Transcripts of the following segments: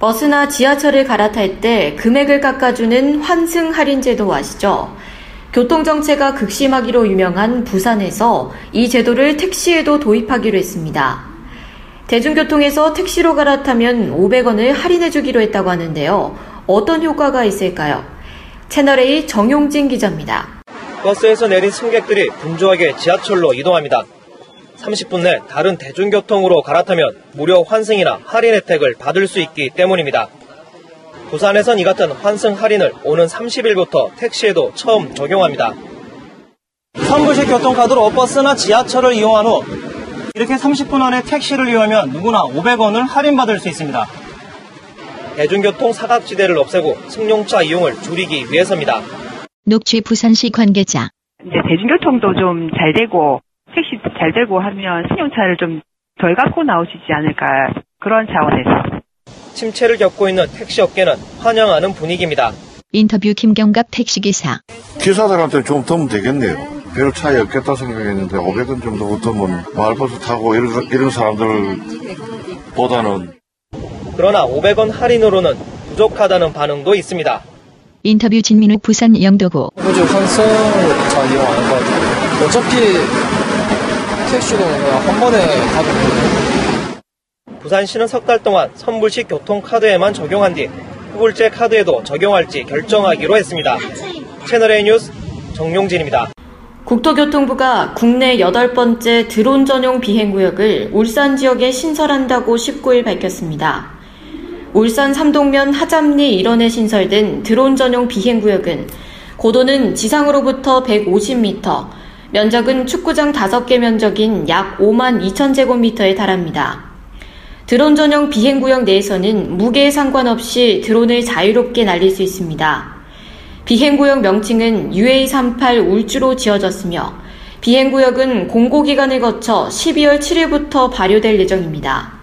버스나 지하철을 갈아탈 때 금액을 깎아주는 환승 할인 제도 아시죠? 교통정체가 극심하기로 유명한 부산에서 이 제도를 택시에도 도입하기로 했습니다. 대중교통에서 택시로 갈아타면 500원을 할인해주기로 했다고 하는데요. 어떤 효과가 있을까요? 채널A 정용진 기자입니다. 버스에서 내린 승객들이 분주하게 지하철로 이동합니다. 30분 내 다른 대중교통으로 갈아타면 무료 환승이나 할인 혜택을 받을 수 있기 때문입니다. 부산에선 이 같은 환승 할인을 오는 30일부터 택시에도 처음 적용합니다. 선불식 교통카드로 버스나 지하철을 이용한 후 이렇게 30분 안에 택시를 이용하면 누구나 500원을 할인받을 수 있습니다. 대중교통 사각지대를 없애고 승용차 이용을 줄이기 위해서입니다. 녹취 부산시 관계자. 이제 대중교통도 좀 잘 되고 택시 잘 되고 하면 승용차를 좀 덜 갖고 나오시지 않을까 그런 차원에서 침체를 겪고 있는 택시 업계는 환영하는 분위기입니다. 인터뷰 김경갑 택시기사. 기사들한테 좀 더면 되겠네요. 별 차이 없겠다 생각했는데 500원 정도 더면 마을버스 타고 이런, 이런 사람들보다는 그러나 500원 할인으로는 부족하다는 반응도 있습니다. 인터뷰 진민우 부산 영도구. 굳이 환승을 잘 이용 안할것 같아요. 어차피 택시도 그냥 한 번에 가도 부산시는 석 달 동안 선불식 교통카드에만 적용한 뒤 후불제 카드에도 적용할지 결정하기로 했습니다. 채널A 뉴스 정용진입니다. 국토교통부가 국내 여덟 번째 드론 전용 비행구역을 울산 지역에 신설한다고 19일 밝혔습니다. 울산 삼동면 하잡리 일원에 신설된 드론 전용 비행구역은 고도는 지상으로부터 150m, 면적은 축구장 5개 면적인 약 5만 2천 제곱미터에 달합니다. 드론 전용 비행구역 내에서는 무게에 상관없이 드론을 자유롭게 날릴 수 있습니다. 비행구역 명칭은 UA38 울주로 지어졌으며 비행구역은 공고기간을 거쳐 12월 7일부터 발효될 예정입니다.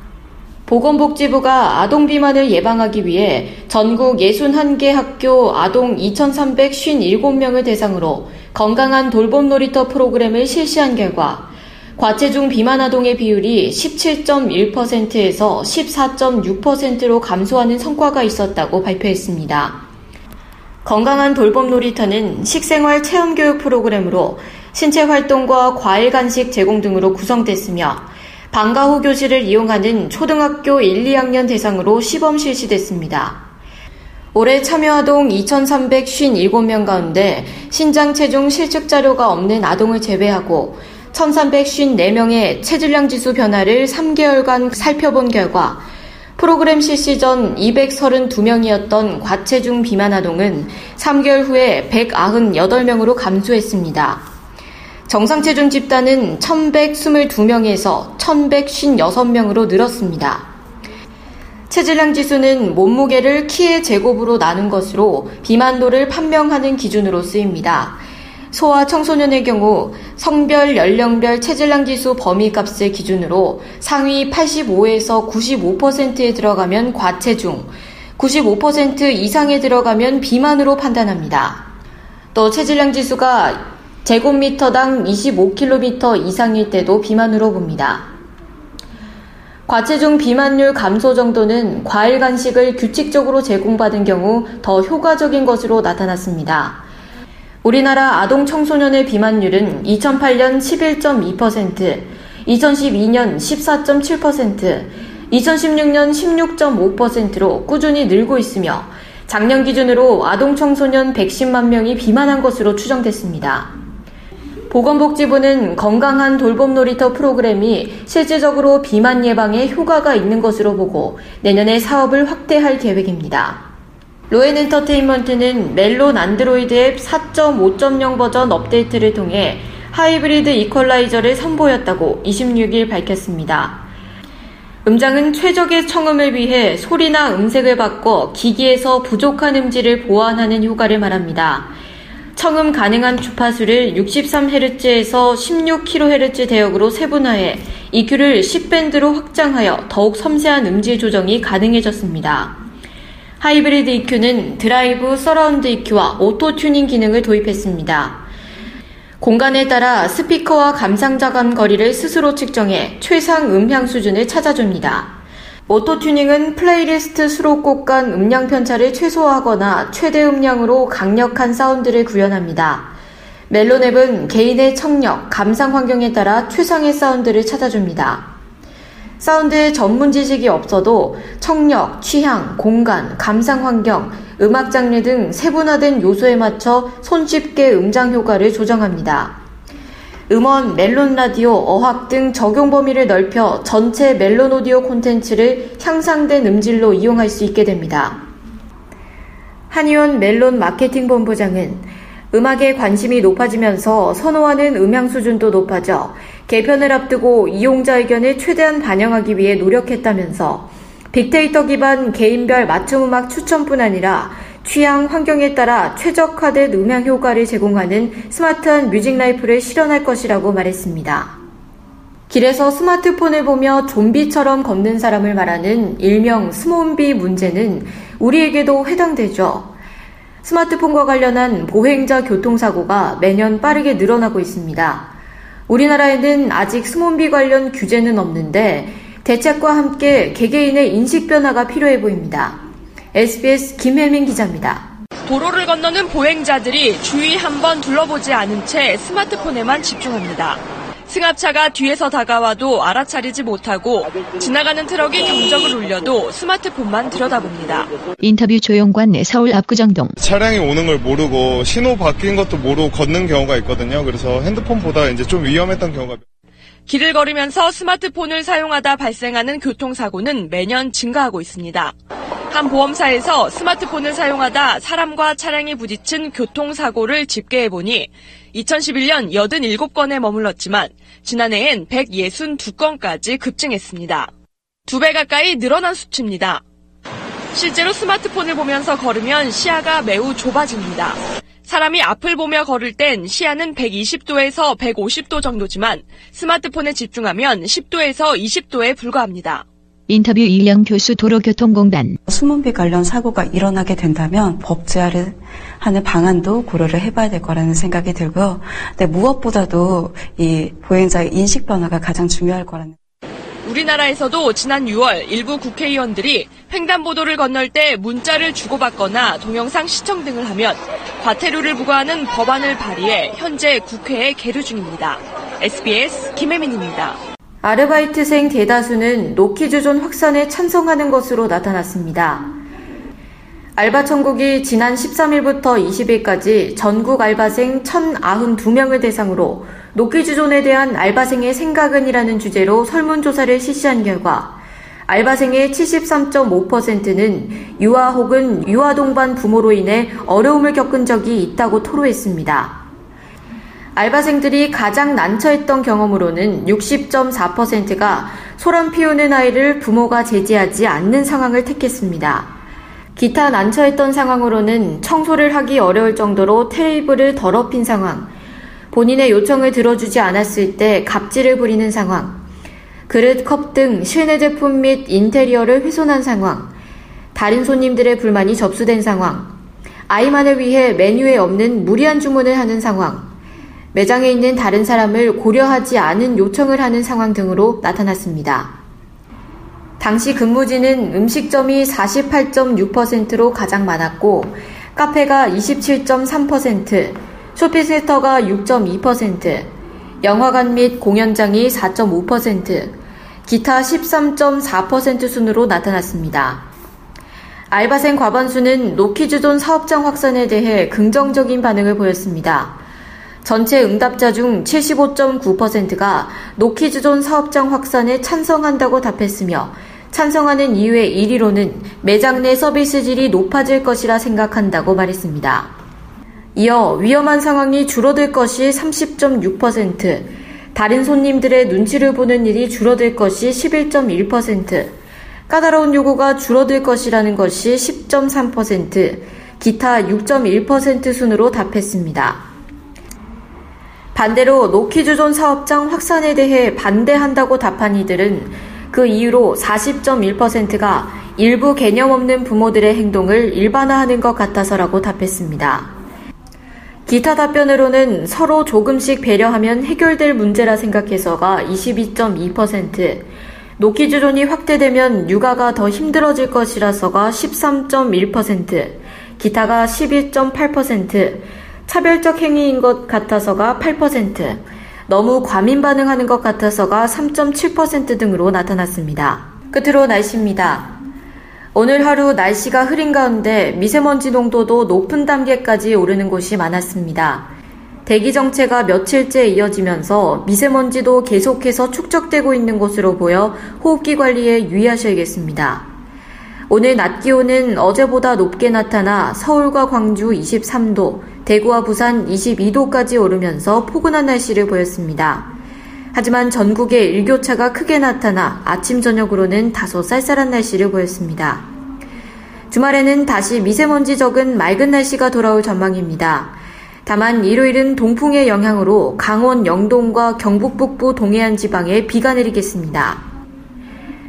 보건복지부가 아동 비만을 예방하기 위해 전국 61개 학교 아동 2,357명을 대상으로 건강한 돌봄 놀이터 프로그램을 실시한 결과 과체중 비만 아동의 비율이 17.1%에서 14.6%로 감소하는 성과가 있었다고 발표했습니다. 건강한 돌봄 놀이터는 식생활 체험 교육 프로그램으로 신체 활동과 과일 간식 제공 등으로 구성됐으며 방과 후 교실을 이용하는 초등학교 1, 2학년 대상으로 시범 실시됐습니다. 올해 참여 아동 2,357명 가운데 신장 체중 실측 자료가 없는 아동을 제외하고 1,354명의 체질량 지수 변화를 3개월간 살펴본 결과 프로그램 실시 전 232명이었던 과체중 비만 아동은 3개월 후에 198명으로 감소했습니다. 정상 체중 집단은 1122명에서 1156명으로 늘었습니다. 체질량 지수는 몸무게를 키의 제곱으로 나눈 것으로 비만도를 판명하는 기준으로 쓰입니다. 소아 청소년의 경우 성별, 연령별 체질량 지수 범위 값을 기준으로 상위 85에서 95%에 들어가면 과체중, 95% 이상에 들어가면 비만으로 판단합니다. 또 체질량 지수가 제곱미터당 25km 이상일 때도 비만으로 봅니다. 과체중 비만율 감소 정도는 과일 간식을 규칙적으로 제공받은 경우 더 효과적인 것으로 나타났습니다. 우리나라 아동 청소년의 비만율은 2008년 11.2%, 2012년 14.7%, 2016년 16.5%로 꾸준히 늘고 있으며 작년 기준으로 아동 청소년 110만 명이 비만한 것으로 추정됐습니다. 보건복지부는 건강한 돌봄 놀이터 프로그램이 실질적으로 비만 예방에 효과가 있는 것으로 보고 내년에 사업을 확대할 계획입니다. 로엔 엔터테인먼트는 멜론 안드로이드 앱 4.5.0 버전 업데이트를 통해 하이브리드 이퀄라이저를 선보였다고 26일 밝혔습니다. 음장은 최적의 청음을 위해 소리나 음색을 바꿔 기기에서 부족한 음질을 보완하는 효과를 말합니다. 청음 가능한 주파수를 63Hz에서 16kHz 대역으로 세분화해 EQ를 10밴드로 확장하여 더욱 섬세한 음질 조정이 가능해졌습니다. 하이브리드 EQ는 드라이브, 서라운드 EQ와 오토 튜닝 기능을 도입했습니다. 공간에 따라 스피커와 감상자 간 거리를 스스로 측정해 최상 음향 수준을 찾아줍니다. 오토튜닝은 플레이리스트 수록곡 간 음량 편차를 최소화하거나 최대 음량으로 강력한 사운드를 구현합니다. 멜론 앱은 개인의 청력, 감상 환경에 따라 최상의 사운드를 찾아줍니다. 사운드에 전문 지식이 없어도 청력, 취향, 공간, 감상 환경, 음악 장르 등 세분화된 요소에 맞춰 손쉽게 음장 효과를 조정합니다. 음원, 멜론 라디오, 어학 등 적용 범위를 넓혀 전체 멜론 오디오 콘텐츠를 향상된 음질로 이용할 수 있게 됩니다. 한희원 멜론 마케팅 본부장은 음악에 관심이 높아지면서 선호하는 음향 수준도 높아져 개편을 앞두고 이용자 의견을 최대한 반영하기 위해 노력했다면서 빅데이터 기반 개인별 맞춤 음악 추천뿐 아니라 취향, 환경에 따라 최적화된 음향 효과를 제공하는 스마트한 뮤직 라이프를 실현할 것이라고 말했습니다. 길에서 스마트폰을 보며 좀비처럼 걷는 사람을 말하는 일명 스몸비 문제는 우리에게도 해당되죠. 스마트폰과 관련한 보행자 교통사고가 매년 빠르게 늘어나고 있습니다. 우리나라에는 아직 스몬비 관련 규제는 없는데 대책과 함께 개개인의 인식 변화가 필요해 보입니다. SBS 김혜민 기자입니다. 도로를 건너는 보행자들이 주위 한번 둘러보지 않은 채 스마트폰에만 집중합니다. 승합차가 뒤에서 다가와도 알아차리지 못하고 지나가는 트럭이 경적을 울려도 스마트폰만 들여다봅니다. 인터뷰 조용관 서울 압구정동. 차량이 오는 걸 모르고 신호 바뀐 것도 모르고 걷는 경우가 있거든요. 그래서 핸드폰 보다 이제 좀 위험했던 경우가 길을 걸으면서 스마트폰을 사용하다 발생하는 교통사고는 매년 증가하고 있습니다. 한 보험사에서 스마트폰을 사용하다 사람과 차량이 부딪힌 교통사고를 집계해보니 2011년 87건에 머물렀지만 지난해엔 162건까지 급증했습니다. 두 배 가까이 늘어난 수치입니다. 실제로 스마트폰을 보면서 걸으면 시야가 매우 좁아집니다. 사람이 앞을 보며 걸을 땐 시야는 120도에서 150도 정도지만 스마트폰에 집중하면 10도에서 20도에 불과합니다. 인터뷰 이영 교수 도로교통공단. 수문비 관련 사고가 일어나게 된다면 법제화를 하는 방안도 고려를 해봐야 될 거라는 생각이 들고요. 근데 무엇보다도 이 보행자의 인식 변화가 가장 중요할 거라는. 우리나라에서도 지난 6월 일부 국회의원들이 횡단보도를 건널 때 문자를 주고받거나 동영상 시청 등을 하면 과태료를 부과하는 법안을 발의해 현재 국회에 계류 중입니다. SBS 김혜민입니다. 아르바이트생 대다수는 노키즈존 확산에 찬성하는 것으로 나타났습니다. 알바 천국이 지난 13일부터 20일까지 전국 알바생 1,092명을 대상으로 노키즈존에 대한 알바생의 생각은이라는 주제로 설문조사를 실시한 결과 알바생의 73.5%는 유아 혹은 유아 동반 부모로 인해 어려움을 겪은 적이 있다고 토로했습니다. 알바생들이 가장 난처했던 경험으로는 60.4%가 소란 피우는 아이를 부모가 제지하지 않는 상황을 택했습니다. 기타 난처했던 상황으로는 청소를 하기 어려울 정도로 테이블을 더럽힌 상황, 본인의 요청을 들어주지 않았을 때 갑질을 부리는 상황, 그릇, 컵 등 실내 제품 및 인테리어를 훼손한 상황, 다른 손님들의 불만이 접수된 상황, 아이만을 위해 메뉴에 없는 무리한 주문을 하는 상황, 매장에 있는 다른 사람을 고려하지 않은 요청을 하는 상황 등으로 나타났습니다. 당시 근무지는 음식점이 48.6%로 가장 많았고, 카페가 27.3%, 쇼핑센터가 6.2%, 영화관 및 공연장이 4.5%, 기타 13.4% 순으로 나타났습니다. 알바생 과반수는 노키즈존 사업장 확산에 대해 긍정적인 반응을 보였습니다. 전체 응답자 중 75.9%가 노키즈존 사업장 확산에 찬성한다고 답했으며 찬성하는 이유의 1위로는 매장 내 서비스 질이 높아질 것이라 생각한다고 말했습니다. 이어 위험한 상황이 줄어들 것이 30.6%, 다른 손님들의 눈치를 보는 일이 줄어들 것이 11.1%, 까다로운 요구가 줄어들 것이라는 것이 10.3%, 기타 6.1% 순으로 답했습니다. 반대로 노키주존 사업장 확산에 대해 반대한다고 답한 이들은 그 이유로 40.1%가 일부 개념 없는 부모들의 행동을 일반화하는 것 같아서라고 답했습니다. 기타 답변으로는 서로 조금씩 배려하면 해결될 문제라 생각해서가 22.2%, 노키주존이 확대되면 육아가 더 힘들어질 것이라서가 13.1%, 기타가 12.8%, 차별적 행위인 것 같아서가 8%, 너무 과민 반응하는 것 같아서가 3.7% 등으로 나타났습니다. 끝으로 날씨입니다. 오늘 하루 날씨가 흐린 가운데 미세먼지 농도도 높은 단계까지 오르는 곳이 많았습니다. 대기 정체가 며칠째 이어지면서 미세먼지도 계속해서 축적되고 있는 것으로 보여 호흡기 관리에 유의하셔야겠습니다. 오늘 낮 기온은 어제보다 높게 나타나 서울과 광주 23도, 대구와 부산 22도까지 오르면서 포근한 날씨를 보였습니다. 하지만 전국에 일교차가 크게 나타나 아침 저녁으로는 다소 쌀쌀한 날씨를 보였습니다. 주말에는 다시 미세먼지 적은 맑은 날씨가 돌아올 전망입니다. 다만 일요일은 동풍의 영향으로 강원 영동과 경북 북부 동해안 지방에 비가 내리겠습니다.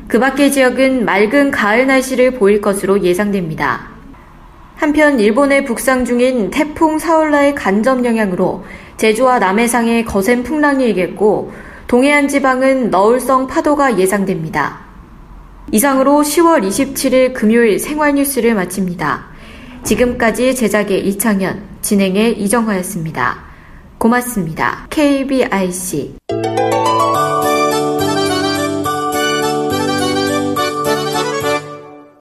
그 밖의 지역은 맑은 가을 날씨를 보일 것으로 예상됩니다. 한편 일본의 북상 중인 태풍 사울라의 간접 영향으로 제주와 남해상에 거센 풍랑이 일겠고 동해안 지방은 너울성 파도가 예상됩니다. 이상으로 10월 27일 금요일 생활 뉴스를 마칩니다. 지금까지 제작의 이창현, 진행의 이정화였습니다. 고맙습니다. KBIC